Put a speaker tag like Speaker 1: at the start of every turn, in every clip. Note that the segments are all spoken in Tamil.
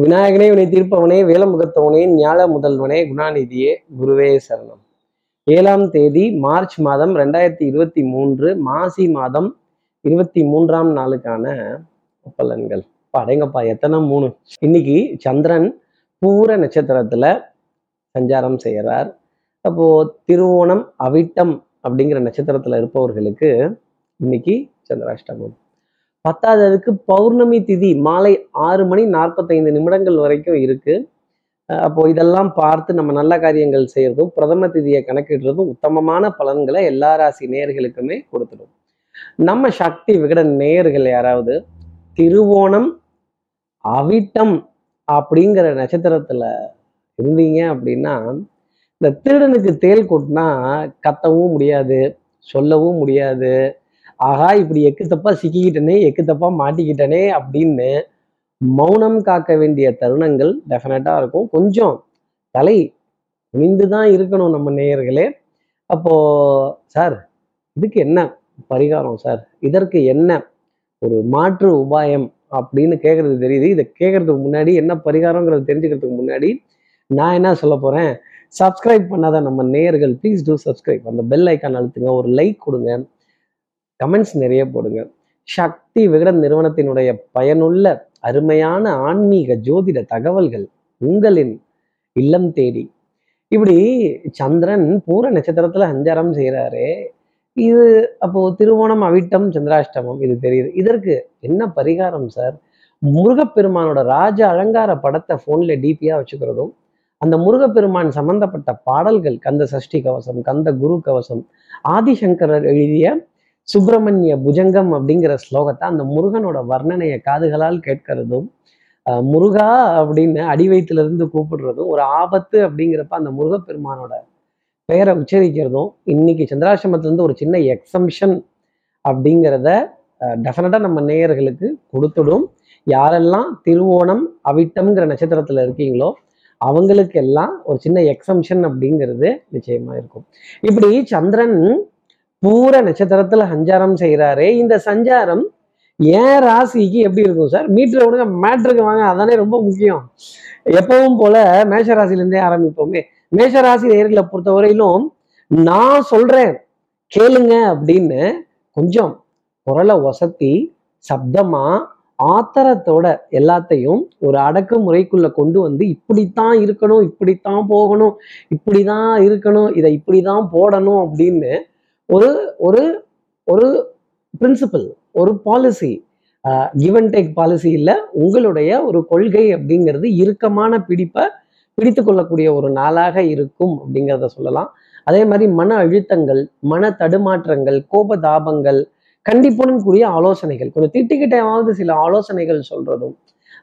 Speaker 1: விநாயகனே வினை தீர்ப்பவனே வேலமுகத்தவனே ஞாழ முதல்வனே குணாநிதியே குருவே சரணம். ஏழாம் தேதி மார்ச் மாதம் ரெண்டாயிரத்தி இருபத்தி மூன்று மாசி மாதம் இருபத்தி மூன்றாம் நாளுக்கான பலன்கள். அடேங்கப்பா எத்தனை மூணு. இன்னைக்கு சந்திரன் பூர நட்சத்திரத்துல சஞ்சாரம் செய்கிறார் அப்போ திருவோணம் அவிட்டம் அப்படிங்கிற நட்சத்திரத்துல இருப்பவர்களுக்கு இன்னைக்கு சந்திராஷ்டமம். பத்தாவதுக்கு பௌர்ணமி திதி மாலை ஆறு மணி நாற்பத்தைந்து நிமிடங்கள் வரைக்கும் இருக்கு. அஹ் அப்போ இதெல்லாம் பார்த்து நம்ம நல்ல காரியங்கள் செய்யறதும் பிரதம திதியை கணக்கிடுறதும் உத்தமமான பலன்களை எல்லா ராசி நேயர்களுக்குமே கொடுத்துடும். நம்ம சக்தி விகட நேயர்கள் யாராவது திருவோணம் அவிட்டம் அப்படிங்கிற நட்சத்திரத்துல இருந்தீங்க அப்படின்னா இந்த திருடனுக்கு தேல் கொட்டினா கத்தவும் முடியாது சொல்லவும் முடியாது ஆஹா இப்படி எக்கு தப்பா சிக்கிக்கிட்டனே எக்கு தப்பா மாட்டிக்கிட்டனே அப்படின்னு மௌனம் காக்க வேண்டிய தருணங்கள் டெஃபினட்டா இருக்கும். கொஞ்சம் தலை குனிந்து தான் இருக்கணும் நம்ம நேயர்களே. அப்போ சார் இதுக்கு என்ன பரிகாரம் சார் இதற்கு என்ன ஒரு மாற்று உபாயம் அப்படின்னு கேட்கறது தெரியுது. இதை கேட்கறதுக்கு முன்னாடி என்ன பரிகாரங்கிறது தெரிஞ்சுக்கிறதுக்கு முன்னாடி நான் என்ன சொல்ல போறேன்? சப்ஸ்கிரைப் பண்ணாத நம்ம நேயர்கள் ப்ளீஸ் டூ சப்ஸ்கிரைப் அந்த பெல் ஐக்கான் அழுத்துங்க. ஒரு லைக் கொடுங்க. கமெண்ட்ஸ் நிறைய போடுங்க. சக்தி விகடன் நிறுவனத்தினுடைய பயனுள்ள அருமையான ஆன்மீக ஜோதிட தகவல்கள் உங்களின் இல்லம் தேடி. இப்படி சந்திரன் பூர நட்சத்திரத்துல சஞ்சாரம் செய்கிறாரு இது அப்போ திருவோணம் அவிட்டம் சந்திராஷ்டமம் இது தெரியுது. இதற்கு என்ன பரிகாரம் சார்? முருகப்பெருமானோட ராஜ அலங்கார படத்தை ஃபோன்ல டிபியா வச்சுக்கிறதும் அந்த முருகப்பெருமான் சம்பந்தப்பட்ட பாடல்கள் கந்த சஷ்டி கவசம் கந்த குரு கவசம் ஆதிசங்கரர் எழுதிய சுப்பிரமணிய புஜங்கம் அப்படிங்கிற ஸ்லோகத்தை அந்த முருகனோட வர்ணனையை காதுகளால் கேட்கறதும் அஹ் முருகா அப்படின்னு அடி வயிற்றுலேருந்து கூப்பிடுறதும் ஒரு ஆபத்து அப்படிங்கிறப்ப அந்த முருகப்பெருமானோட பெயரை உச்சரிக்கிறதும் இன்னைக்கு சந்திராசிரமத்துல இருந்து ஒரு சின்ன எக்ஸம்ஷன் அப்படிங்கிறத டெஃபினட்டாக நம்ம நேயர்களுக்கு கொடுத்துடும். யாரெல்லாம் திருவோணம் அவிட்டம்ங்கிற நட்சத்திரத்துல இருக்கீங்களோ அவங்களுக்கு எல்லாம் ஒரு சின்ன எக்ஸம்ஷன் அப்படிங்கிறது நிச்சயமா இருக்கும். இப்படி சந்திரன் பூர நட்சத்திரத்துல சஞ்சாரம் செய்கிறாரே இந்த சஞ்சாரம் ஏன் ராசிக்கு எப்படி இருக்கும் சார்? மீட்டர் விடுங்க மேட்ருக்கு வாங்க அதானே ரொம்ப முக்கியம். எப்பவும் போல மேஷ ராசிலேருந்தே ஆரம்பிப்போமே. மேஷ ராசி நேர்களை பொறுத்தவரையிலும் நான் சொல்றேன் கேளுங்க அப்படின்னு கொஞ்சம் குரலை ஒசத்தி சப்தமா ஆத்தரத்தோட எல்லாத்தையும் ஒரு அடக்குமுறைக்குள்ள கொண்டு வந்து இப்படித்தான் இருக்கணும் இப்படித்தான் போகணும் இப்படிதான் இருக்கணும் இதை இப்படிதான் போடணும் அப்படின்னு ஒரு ஒரு ஒரு பிரின்சிபல் ஒரு policy give and take policy இல்லை உங்களுடைய ஒரு கொள்கை அப்படிங்கிறது இறுக்கமான பிடிப்பை பிடித்து கொள்ளக்கூடிய ஒரு நாளாக இருக்கும் அப்படிங்கிறத சொல்லலாம். அதே மாதிரி மன அழுத்தங்கள் மன தடுமாற்றங்கள் கோப தாபங்கள் கண்டிப்புடன் கூடிய ஆலோசனைகள். கொஞ்சம் திட்டிக்கிட்டேவாவது சில ஆலோசனைகள் சொல்றதும்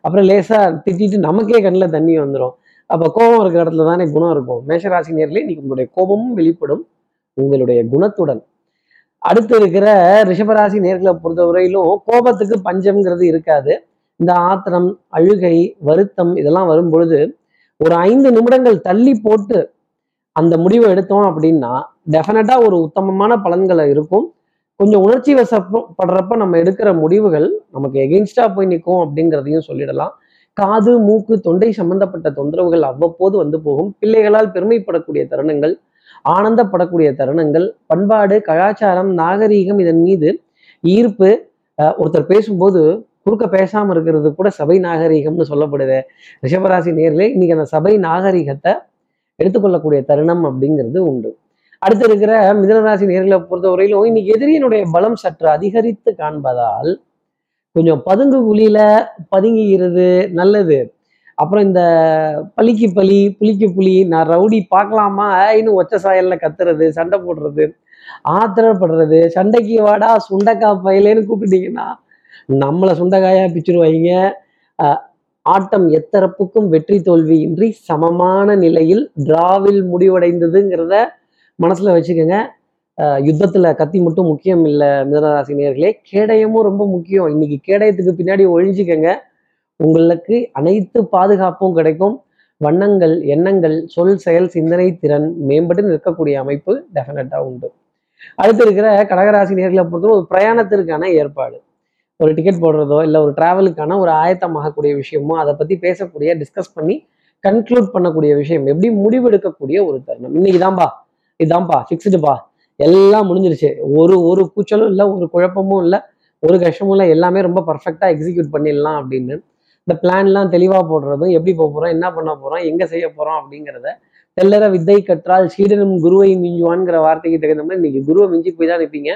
Speaker 1: அப்புறம் லேசா திட்டிட்டு நமக்கே கண்ணில் தண்ணி வந்துடும் அப்போ கோபம் இருக்கிற இடத்துல தானே குணம் இருக்கும். மேஷராசி நேர்களே இன்னைக்கு உங்களுடைய கோபமும் வெளிப்படும். உங்களுடைய குணத்துடன். அடுத்து இருக்கிற ரிஷபராசி நேர்களை பொறுத்தவரையிலும் கோபத்துக்கு பஞ்சம்ங்கிறது இருக்காது. இந்த ஆத்திரம் அழுகை வருத்தம் இதெல்லாம் வரும் பொழுது ஒரு ஐந்து நிமிடங்கள் தள்ளி போட்டு அந்த முடிவை எடுத்தோம் அப்படின்னா டெஃபினட்டா ஒரு உத்தமமான பலன்களை இருக்கும். கொஞ்சம் உணர்ச்சி வசப்படுறப்ப நம்ம எடுக்கிற முடிவுகள் நமக்கு எகெயின்ஸ்டா போய் நிற்கும் அப்படிங்கிறதையும் சொல்லிடலாம். காது மூக்கு தொண்டை சம்பந்தப்பட்ட தொந்தரவுகள் அவ்வப்போது வந்து போகும். பிள்ளைகளால் பெருமைப்படக்கூடிய தருணங்கள் ஆனந்தப்படக்கூடிய தருணங்கள் பண்பாடு கலாச்சாரம் நாகரீகம் இதன் மீது ஈர்ப்பு அஹ் ஒருத்தர் பேசும்போது குறுக்க பேசாமல் இருக்கிறது கூட சபை நாகரீகம்னு சொல்லப்படுது. ரிஷபராசி நேரிலே இன்னைக்கு அந்த சபை நாகரீகத்தை எடுத்துக்கொள்ளக்கூடிய தருணம் அப்படிங்கிறது உண்டு. அடுத்து இருக்கிற மிதனராசி நேர்களை பொறுத்தவரையிலும் இன்னைக்கு எதிரியினுடைய பலம் சற்று அதிகரித்து காண்பதால் கொஞ்சம் பதுங்கு குழியில பதுங்கிக்கிறது நல்லது. அப்புறம் இந்த பலிக்கு பலி புளிக்கு புலி நான் ரவுடி பார்க்கலாமா? இன்னும் ஒச்ச சாயல்ல கத்துறது சண்டை போடுறது ஆத்திரப்படுறது சண்டைக்கு வாடா சுண்டைக்காய் பயிலேன்னு கூப்பிட்டீங்கன்னா நம்மளை சுண்டைக்காயா பிச்சுருவாங்க ஆட்டம் எத்தரப்புக்கும் வெற்றி தோல்வியின்றி சமமான நிலையில் டிராவில் முடிவடைந்ததுங்கிறத மனசுல வச்சுக்கோங்க. யுத்தத்தில் யுத்தத்துல கத்தி மட்டும் முக்கியம் இல்லை மிதனராசி நேர்களே கேடயமும் ரொம்ப முக்கியம். இன்னைக்கு கேடயத்துக்கு பின்னாடி ஒழிஞ்சுக்கங்க. உங்களுக்கு அனைத்து பாதுகாப்பும் கிடைக்கும். வண்ணங்கள் எண்ணங்கள் சொல் செயல் சிந்தனை திறன் மேம்பட்டு நிற்கக்கூடிய அமைப்பு டெஃபினட்டாக உண்டு. அடுத்து இருக்கிற கடகராசி நேர்களை பொறுத்தவரை ஒரு பிரயாணத்திற்கான ஏற்பாடு. ஒரு டிக்கெட் போடுறதோ இல்லை ஒரு டிராவலுக்கான ஒரு ஆயத்தமாகக்கூடிய விஷயமோ அதை பற்றி பேசக்கூடிய டிஸ்கஸ் பண்ணி கன்க்ளூட் பண்ணக்கூடிய விஷயம் எப்படி முடிவெடுக்கக்கூடிய ஒரு தருணம். இன்னைக்கு தான்பா இதுதான்ப்பா ஃபிக்ஸ்டுப்பா எல்லாம் முடிஞ்சிருச்சு. ஒரு ஒரு கூச்சலும் இல்லை ஒரு குழப்பமும் இல்லை ஒரு கஷ்டமும் இல்லை எல்லாமே ரொம்ப பர்ஃபெக்டாக எக்ஸிக்யூட் பண்ணிடலாம் அப்படின்னு இந்த பிளான்லாம் தெளிவாக போடுறதும் எப்படி போக போகிறோம் என்ன பண்ண போகிறோம் எங்கே செய்ய போகிறோம் அப்படிங்கிறத தெல்லற வித்தை கற்றால் சீடனும் குருவை மிஞ்சுவான்ங்கிற வார்த்தைக்கு தகுந்த மாதிரி இன்னைக்கு குருவை மிஞ்சி போய் தான் நிற்பீங்க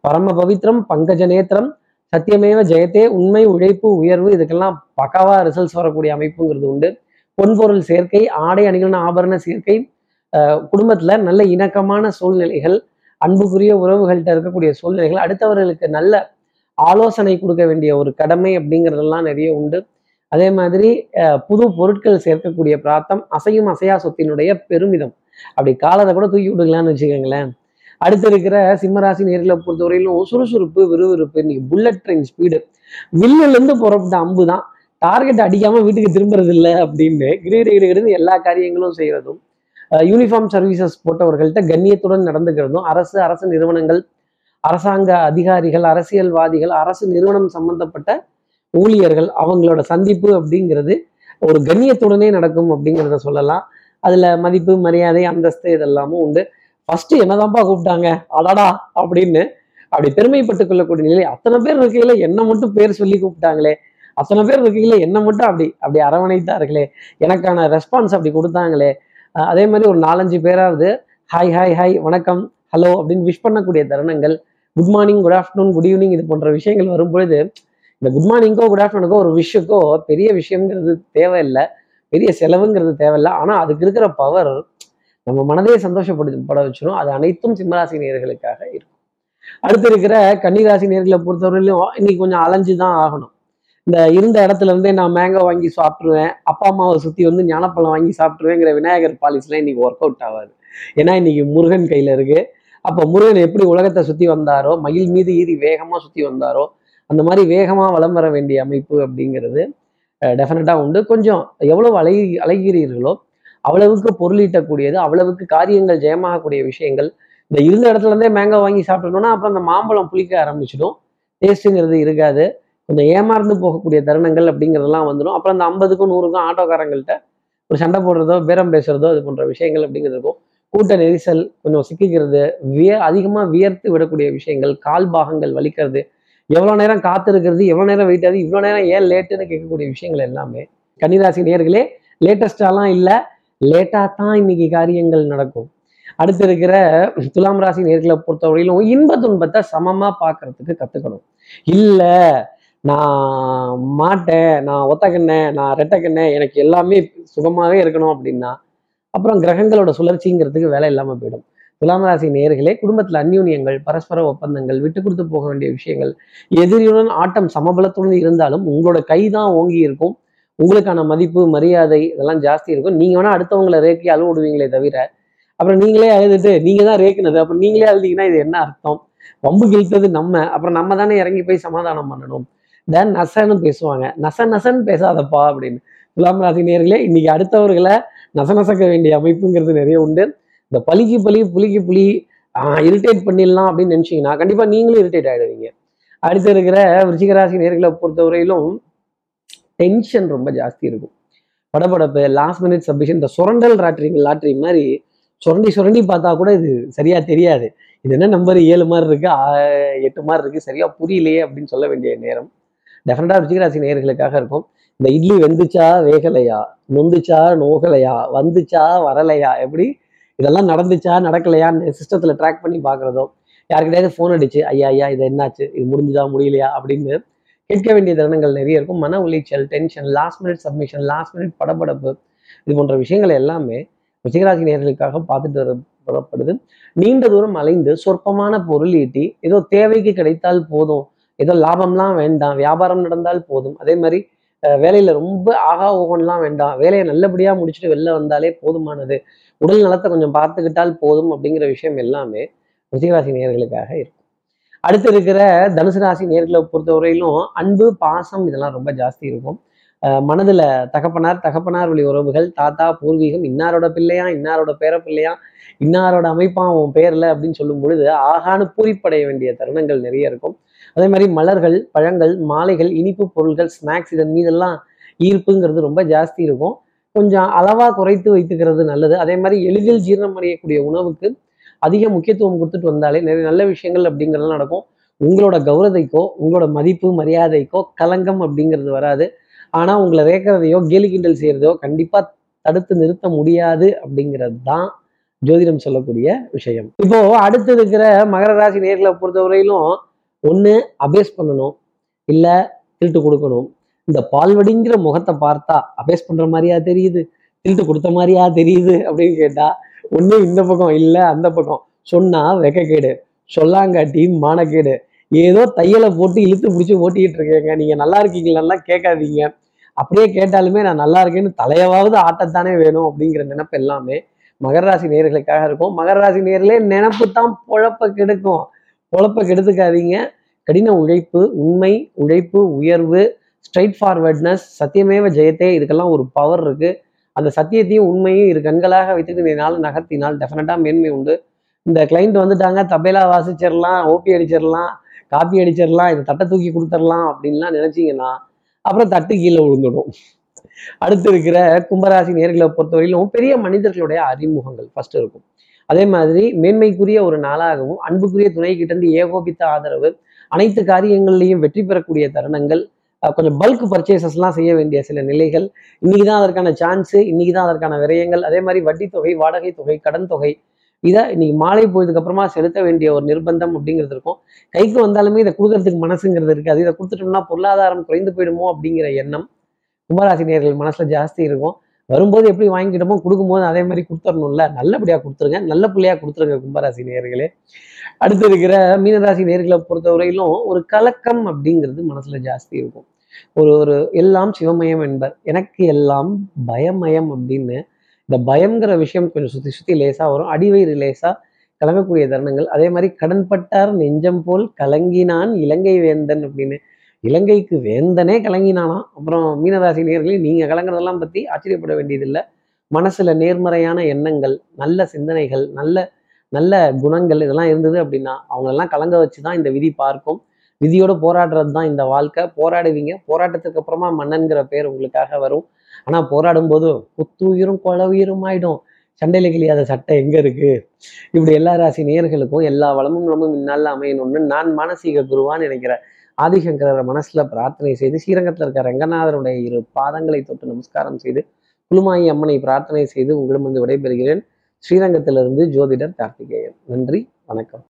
Speaker 1: பரம பவித்ரம் பங்கஜ நேத்திரம் சத்தியமேவ ஜெயத்தே உண்மை உழைப்பு உயர்வு இதுக்கெல்லாம் பக்காவா ரிசல்ட்ஸ் வரக்கூடிய அமைப்புங்கிறது உண்டு. பொன்பொருள் சேர்க்கை ஆடை அணிகளான ஆபரண சேர்க்கை அஹ் குடும்பத்துல நல்ல இணக்கமான சூழ்நிலைகள் அன்புக்குரிய உறவுகள்கிட்ட இருக்கக்கூடிய சூழ்நிலைகள் அடுத்தவர்களுக்கு நல்ல ஆலோசனை கொடுக்க வேண்டிய ஒரு கடமை அப்படிங்கிறதெல்லாம் நிறைய உண்டு. அதே மாதிரி புது பொருட்கள் சேர்க்கக்கூடிய பிராத்தம் அசையும் அசையா சொத்தினுடைய பெருமிதம். அப்படி காலத்தை கூட தூக்கி விடுங்களான்னு வச்சுக்கோங்களேன். அடுத்து இருக்கிற சிம்மராசி நேர்களை பொறுத்தவரையிலும் சுறுசுறுப்பு விறுவிறுப்பு இன்னைக்கு புல்லட் ட்ரெயின் ஸ்பீடு வில்லுல இருந்து புறப்பட்ட அம்பு தான். டார்கெட் அடிக்காம வீட்டுக்கு திரும்புறது இல்லை அப்படின்னு கிரீடு எல்லா காரியங்களும் செய்யறதும் யூனிஃபார்ம் சர்வீசஸ் போட்டவர்கள்ட்ட கண்ணியத்துடன் நடந்துக்கிறதும் அரசு அரசு நிறுவனங்கள் அரசாங்க அதிகாரிகள் அரசியல்வாதிகள் அரசு நிறுவனம் சம்பந்தப்பட்ட ஊழியர்கள் அவங்களோட சந்திப்பு அப்படிங்கிறது ஒரு கண்ணியத்துடனே நடக்கும் அப்படிங்கிறத சொல்லலாம். அதுல மதிப்பு மரியாதை அந்தஸ்து இதெல்லாமும் உண்டு. ஃபர்ஸ்ட் என்னதான்ப்பா கூப்பிட்டாங்க? அடடா! அப்படின்னு அப்படி பெருமைப்பட்டுக் கொள்ளக்கூடிய நிலை அத்தனை பேர் இருக்கையில என்ன மட்டும் பேர் சொல்லி கூப்பிட்டாங்களே. அத்தனை பேர் இருக்கையில என்ன மட்டும் அப்படி அப்படி அரவணைத்தார்களே. எனக்கான ரெஸ்பான்ஸ் அப்படி கொடுத்தாங்களே. அதே மாதிரி ஒரு நாலஞ்சு பேராவது ஹாய் ஹாய் ஹாய் வணக்கம் ஹலோ அப்படின்னு விஷ் பண்ணக்கூடிய தருணங்கள் good morning good afternoon good evening இது போன்ற விஷயங்கள் வரும்பொழுது இந்த குட் மார்னிங்கோ குட் ஆஃப்டர்னுக்கோ ஒரு விஷயக்கோ பெரிய விஷயங்கிறது தேவையில்லை. பெரிய செலவுங்கிறது தேவையில்லை. ஆனால் அதுக்கு இருக்கிற பவர் நம்ம மனதையே சந்தோஷப்படுத்தப்பட பட அது அனைத்தும் சிம்மராசி நேர்களுக்காக இருக்கும். அடுத்து இருக்கிற கன்னிராசி நேர்களை பொறுத்தவரையிலும் இன்னைக்கு கொஞ்சம் அலைஞ்சு தான் ஆகணும். இந்த இருந்த இடத்துல இருந்தே நான் மேங்கோ வாங்கி சாப்பிட்ருவேன் அப்பா அம்மாவை சுற்றி வந்து ஞானப்பழம் வாங்கி சாப்பிட்ருவேங்கிற விநாயகர் பாலிஸ்லாம் இன்னைக்கு ஒர்க் அவுட் ஆகாது. ஏன்னா இன்னைக்கு முருகன் கையில் இருக்கு. அப்போ முருகன் எப்படி உலகத்தை சுற்றி வந்தாரோ மயில் மீது ஈதி வேகமாக சுற்றி வந்தாரோ அந்த மாதிரி வேகமாக வலம் வர வேண்டிய அமைப்பு அப்படிங்கிறது டெஃபினட்டாக உண்டு. கொஞ்சம் எவ்வளவு அலை அலைகிறீர்களோ அவ்வளவுக்கு பொருளீட்டக்கூடியது அவ்வளவுக்கு காரியங்கள் ஜெயமாகக்கூடிய விஷயங்கள். இந்த இருந்த இடத்துல இருந்தே மேங்கோ வாங்கி சாப்பிட்டோம்னா அப்புறம் அந்த மாம்பழம் புளிக்க ஆரம்பிச்சிடும். டேஸ்ட்டுங்கிறது இருக்காது. கொஞ்சம் ஏமாந்து போகக்கூடிய தருணங்கள் அப்படிங்கிறதெல்லாம் வந்துடும் அப்புறம் அந்த ஐம்பதுக்கும் நூறுக்கும் ஆட்டோக்காரங்கள்ட்ட ஒரு சண்டை போடுறதோ பேரம் பேசுறதோ இது போன்ற விஷயங்கள் அப்படிங்கிறது இருக்கும். கூட்ட நெரிசல் கொஞ்சம் சிக்கிக்கிறது விய அதிகமாக வியர்த்து விடக்கூடிய விஷயங்கள் கால் பாகங்கள் வலிக்கிறது எவ்வளோ நேரம் காத்திருக்கிறது எவ்வளோ நேரம் வெயிட் ஆகுது இவ்வளோ நேரம் ஏன் லேட்டுன்னு கேட்கக்கூடிய விஷயங்கள் எல்லாமே கன்னிராசி நேர்களே லேட்டஸ்டாலாம் இல்லை லேட்டாக தான் இன்னைக்கு காரியங்கள் நடக்கும். அடுத்து இருக்கிற துலாம் ராசி நேர்களை பொறுத்தவரையிலும் இன்ப துன்பத்தை சமமாக பார்க்கறதுக்கு கற்றுக்கணும் இல்லை நான் மாட்டேன் நான் ஒத்தக்கண்ணேன் நான் ரெட்டக்கண்ணேன் எனக்கு எல்லாமே சுகமாகவே இருக்கணும் அப்படின்னா அப்புறம் கிரகங்களோட சுழற்சிங்கிறதுக்கு வேலை இல்லாமல் போயிடும். துலாம் ராசி நேர்களே குடும்பத்தில் அந்யூன்யங்கள் பரஸ்பர ஒப்பந்தங்கள் விட்டு கொடுத்து போக வேண்டிய விஷயங்கள் எதிரியுடன் ஆட்டம் சமபலத்துடன் இருந்தாலும் உங்களோட கை தான் ஓங்கி இருக்கும். உங்களுக்கான மதிப்பு மரியாதை இதெல்லாம் ஜாஸ்தி இருக்கும். நீங்க வேணால் அடுத்தவங்களை ரேக்கி அழுவ விடுவீங்களே தவிர அப்புறம் நீங்களே அழுதுட்டு நீங்க தான் ரேக்குனது. அப்புறம் நீங்களே அழுதிங்கன்னா இது என்ன அர்த்தம்? வம்பு கிழித்தது நம்ம அப்புறம் நம்ம தானே இறங்கி போய் சமாதானம் பண்ணணும். தென் நசன்னு பேசுவாங்க. நச நசன்னு பேசாதப்பா அப்படின்னு. துலாம் ராசி நேர்களே இன்னைக்கு அடுத்தவர்களை நசநசக்க வேண்டிய அமைப்புங்கிறது நிறைய உண்டு. இந்த பலிக்கு பலி புலிக்கு புலி இரிட்டேட் பண்ணிடலாம் அப்படின்னு நினைச்சீங்கன்னா கண்டிப்பா நீங்களும் இரிட்டேட் ஆயிடுவீங்க. அடுத்து இருக்கிற விருச்சிகராசி நேர்களை பொறுத்தவரையிலும் டென்ஷன் ரொம்ப ஜாஸ்தி இருக்கும். படபடப்பு லாஸ்ட் மினிட் சப்மிஷன் இந்த சுரண்டல் ராட்ரிங் லாட்ரி மாதிரி சுரண்டி சுரண்டி பார்த்தா கூட இது சரியா தெரியாது. இது என்ன நம்பர் ஏழு மாதிரி இருக்கு எட்டு மாதிரி இருக்கு சரியா புரியலையே அப்படின்னு சொல்ல வேண்டிய நேரம். டெஃபினட்டா ருச்சிகராசி நேர்களுக்காக இருக்கும். இந்த இட்லி வெந்துச்சா வேகலையா? நொந்துச்சா நோகலையா? வந்துச்சா வரலையா? எப்படி இதெல்லாம் நடந்துச்சா நடக்கலையான்னு சிஸ்டத்துல ட்ராக் பண்ணி பார்க்குறதோ யாருக்கிட்டையாவது ஃபோன் அடிச்சு ஐயா ஐயா இது என்னாச்சு? இது முடிஞ்சுதா முடியலையா? அப்படின்னு கேட்க வேண்டிய தருணங்கள் நிறைய இருக்கும். மன உளைச்சல் tension last minute submission last minute படப்படப்பு இது போன்ற விஷயங்கள் எல்லாமே ரிஷிகராசி நேர்களுக்காக பார்த்துட்டு வர- வரப்படுது நீண்ட தூரம் அலைந்து சொற்பமான பொருள் ஈட்டி ஏதோ தேவைக்கு கிடைத்தால் போதும் ஏதோ லாபம்லாம் வேண்டாம் வியாபாரம் நடந்தால் போதும் அதே மாதிரி வேலையில ரொம்ப ஆகா ஓகன்லாம் வேண்டாம். வேலையை நல்லபடியா முடிச்சுட்டு வெளில வந்தாலே போதுமானது. உடல் நலத்தை கொஞ்சம் பார்த்துக்கிட்டால் போதும் அப்படிங்கிற விஷயம் எல்லாமே ரிஷிகராசி நேர்களுக்காக இருக்கும். அடுத்து இருக்கிற தனுசு ராசி நேர்களை பொறுத்தவரையிலும் அன்பு பாசம் இதெல்லாம் ரொம்ப ஜாஸ்தி இருக்கும். அஹ் மனதுல தகப்பனார் தகப்பனார் வழி உறவுகள் தாத்தா பூர்வீகம் இன்னாரோட பிள்ளையா இன்னாரோட பேர பிள்ளையா இன்னாரோட அமைப்பா உன் பேரில் அப்படின்னு சொல்லும் பொழுது ஆகான்னு பூரிப்படைய வேண்டிய தருணங்கள் நிறைய இருக்கும். அதே மாதிரி மலர்கள் பழங்கள் மாலைகள் இனிப்பு பொருட்கள் ஸ்நாக்ஸ் இதன் மீதெல்லாம் ஈர்ப்புங்கிறது ரொம்ப ஜாஸ்தி இருக்கும். கொஞ்சம் அளவாக குறைத்து வைத்துக்கிறது நல்லது. அதே மாதிரி எளிதில் ஜீரணம் அடையக்கூடிய உணவுக்கு அதிக முக்கியத்துவம் கொடுத்துட்டு வந்தாலே நிறைய நல்ல விஷயங்கள் அப்படிங்கிறது நடக்கும். உங்களோட கௌரவத்தைக்கோ உங்களோட மதிப்பு மரியாதைக்கோ களங்கம் அப்படிங்கிறது வராது. ஆனால் உங்களை ரேக்கிறதையோ கேலி கிண்டல் செய்கிறதையோ கண்டிப்பாக தடுத்து நிறுத்த முடியாது அப்படிங்கிறது தான் ஜோதிடம் சொல்லக்கூடிய விஷயம். இப்போ அடுத்து இருக்கிற மகர ராசி நேர்களை பொறுத்தவரையிலும் ஒன்று அபேஸ் பண்ணணும் இல்லை திருட்டு கொடுக்கணும். இந்த பால்வடிங்கிற முகத்தை பார்த்தா அபேஸ் பண்ணுற மாதிரியா தெரியுது திருட்டு கொடுத்த மாதிரியா தெரியுது அப்படின்னு கேட்டால் ஒன்று இந்த பக்கம் இல்லை அந்த பக்கம். சொன்னால் வெக்கக்கேடு சொல்லாங்காட்டி மானக்கேடு. ஏதோ தையலை போட்டு இழுத்து பிடிச்சி ஓட்டிக்கிட்டு இருக்கேங்க. நீங்கள் நல்லா இருக்கீங்களா கேட்காதீங்க. அப்படியே கேட்டாலுமே நான் நல்லா இருக்கேன்னு தலையவாவது ஆட்டத்தானே வேணும் அப்படிங்கிற நினைப்பு எல்லாமே மகர ராசி நேர்களுக்காக இருக்கும். மகர ராசி நேர்களே நினப்பு தான் பொழப்ப கெடுக்கும். குழப்ப கெடுத்துக்காதீங்க. கடின உழைப்பு உண்மை உழைப்பு உயர்வு ஸ்ட்ரைட் ஃபார்வர்ட்னஸ் சத்தியமேவ ஜெயத்தே இதுக்கெல்லாம் ஒரு பவர் இருக்கு. அந்த சத்தியத்தையும் உண்மையும் இரு கண்களாக வைத்துட்டு நீ நாள் நகர்த்தினால் டெஃபினட்டாக மேன்மை உண்டு. இந்த கிளைண்ட் வந்துட்டாங்க தபேலா வாசிச்சிடலாம் ஓபி அடிச்சிடலாம் காப்பி அடிச்சிடலாம் இந்த தட்டை தூக்கி கொடுத்துடலாம் அப்படின்லாம் நினைச்சீங்கன்னா அப்புறம் தட்டு கீழே விழுந்துடும். அடுத்து இருக்கிற கும்பராசி நேர்களை பொறுத்தவரையிலும் பெரிய மனிதர்களுடைய அறிமுகங்கள் ஃபர்ஸ்ட் இருக்கும். அதே மாதிரி மேன்மைக்குரிய ஒரு நாளாகவும் அன்புக்குரிய துணை கிட்ட ஏகோபித்த ஆதரவு அனைத்து காரியங்கள்லையும் வெற்றி பெறக்கூடிய தருணங்கள் கொஞ்சம் பல்க் பர்ச்சேசஸ்லாம் செய்ய வேண்டிய சில நிலைகள். இன்னைக்கு தான் அதற்கான சான்ஸு இன்னைக்கு தான் அதற்கான விரயங்கள். அதே மாதிரி வட்டி தொகை வாடகை தொகை கடன் தொகை இதை இன்னைக்கு மாலை போயதுக்கு அப்புறமா செலுத்த வேண்டிய ஒரு நிர்பந்தம் அப்படிங்கிறது இருக்கும். கைக்கு வந்தாலுமே இதை கொடுக்கறதுக்கு மனசுங்கிறது இருக்காது இதை கொடுத்துட்டோம்னா பொருளாதாரம் குறைந்து போயிடுமோ அப்படிங்கிற எண்ணம் கும்பராசி நேர்கள் மனசுல ஜாஸ்தி இருக்கும். வரும்போது எப்படி வாங்கிக்கிட்டோமோ கொடுக்கும்போது அதே மாதிரி கொடுத்துடணும்ல நல்லபடியா கொடுத்துருங்க. நல்ல பிள்ளையாக கொடுத்துருங்க கும்பராசி நேர்களே அடுத்து இருக்கிற மீனராசி நேர்களை பொறுத்தவரையிலும் ஒரு கலக்கம் அப்படிங்கிறது மனசுல ஜாஸ்தி இருக்கும். ஒரு ஒரு எல்லாம் சிவமயம் என்பர். எனக்கு எல்லாம் பயமயம் அப்படின்னு இந்த பயம்ங்கிற விஷயம் கொஞ்சம் சுத்தி சுத்தி லேசா வரும். அடிவயிறு லேசா கலங்கக்கூடிய தருணங்கள். அதே மாதிரி கடன்பட்டார் நெஞ்சம் போல் கலங்கினான் இலங்கை வேந்தன் அப்படின்னு இலங்கைக்கு வேந்தனே கலங்கினானா அப்புறம் மீனராசி நேர்களே நீங்க கலங்குறதெல்லாம் பத்தி ஆச்சரியப்பட வேண்டியதில்லை. மனசுல நேர்மறையான எண்ணங்கள் நல்ல சிந்தனைகள் நல்ல நல்ல குணங்கள் இதெல்லாம் இருந்தது அப்படின்னா அவங்க எல்லாம் கலங்க வச்சு தான் இந்த விதி பார்க்கும். விதியோட போராடுறது தான் இந்த வாழ்க்கை. போராடுவீங்க. போராட்டத்துக்கு அப்புறமா மன்னன்கிற பேர் உங்களுக்காக வரும். ஆனா போராடும் போது குத்து உயிரும் உயிரும் ஆயிடும். சண்டையில கிளியாத சட்டை எங்க இருக்கு? இப்படி எல்லா ராசி நேயர்களுக்கும் எல்லா வளமும் நலமும் இந்நாளில் அமையணும்னு நான் மானசீக குருவான்னு நினைக்கிறேன். ஆதிசங்கரரை மனசுல பிரார்த்தனை செய்து ஸ்ரீரங்கத்தில் இருக்க ரங்கநாதருடைய இரு பாதங்களை தொட்டு நமஸ்காரம் செய்து குலுமாயி அம்மனை பிரார்த்தனை செய்து உங்களிடமிருந்து விடைபெறுகிறேன். ஸ்ரீரங்கத்திலிருந்து ஜோதிடர் கார்த்திகேயன். நன்றி வணக்கம்.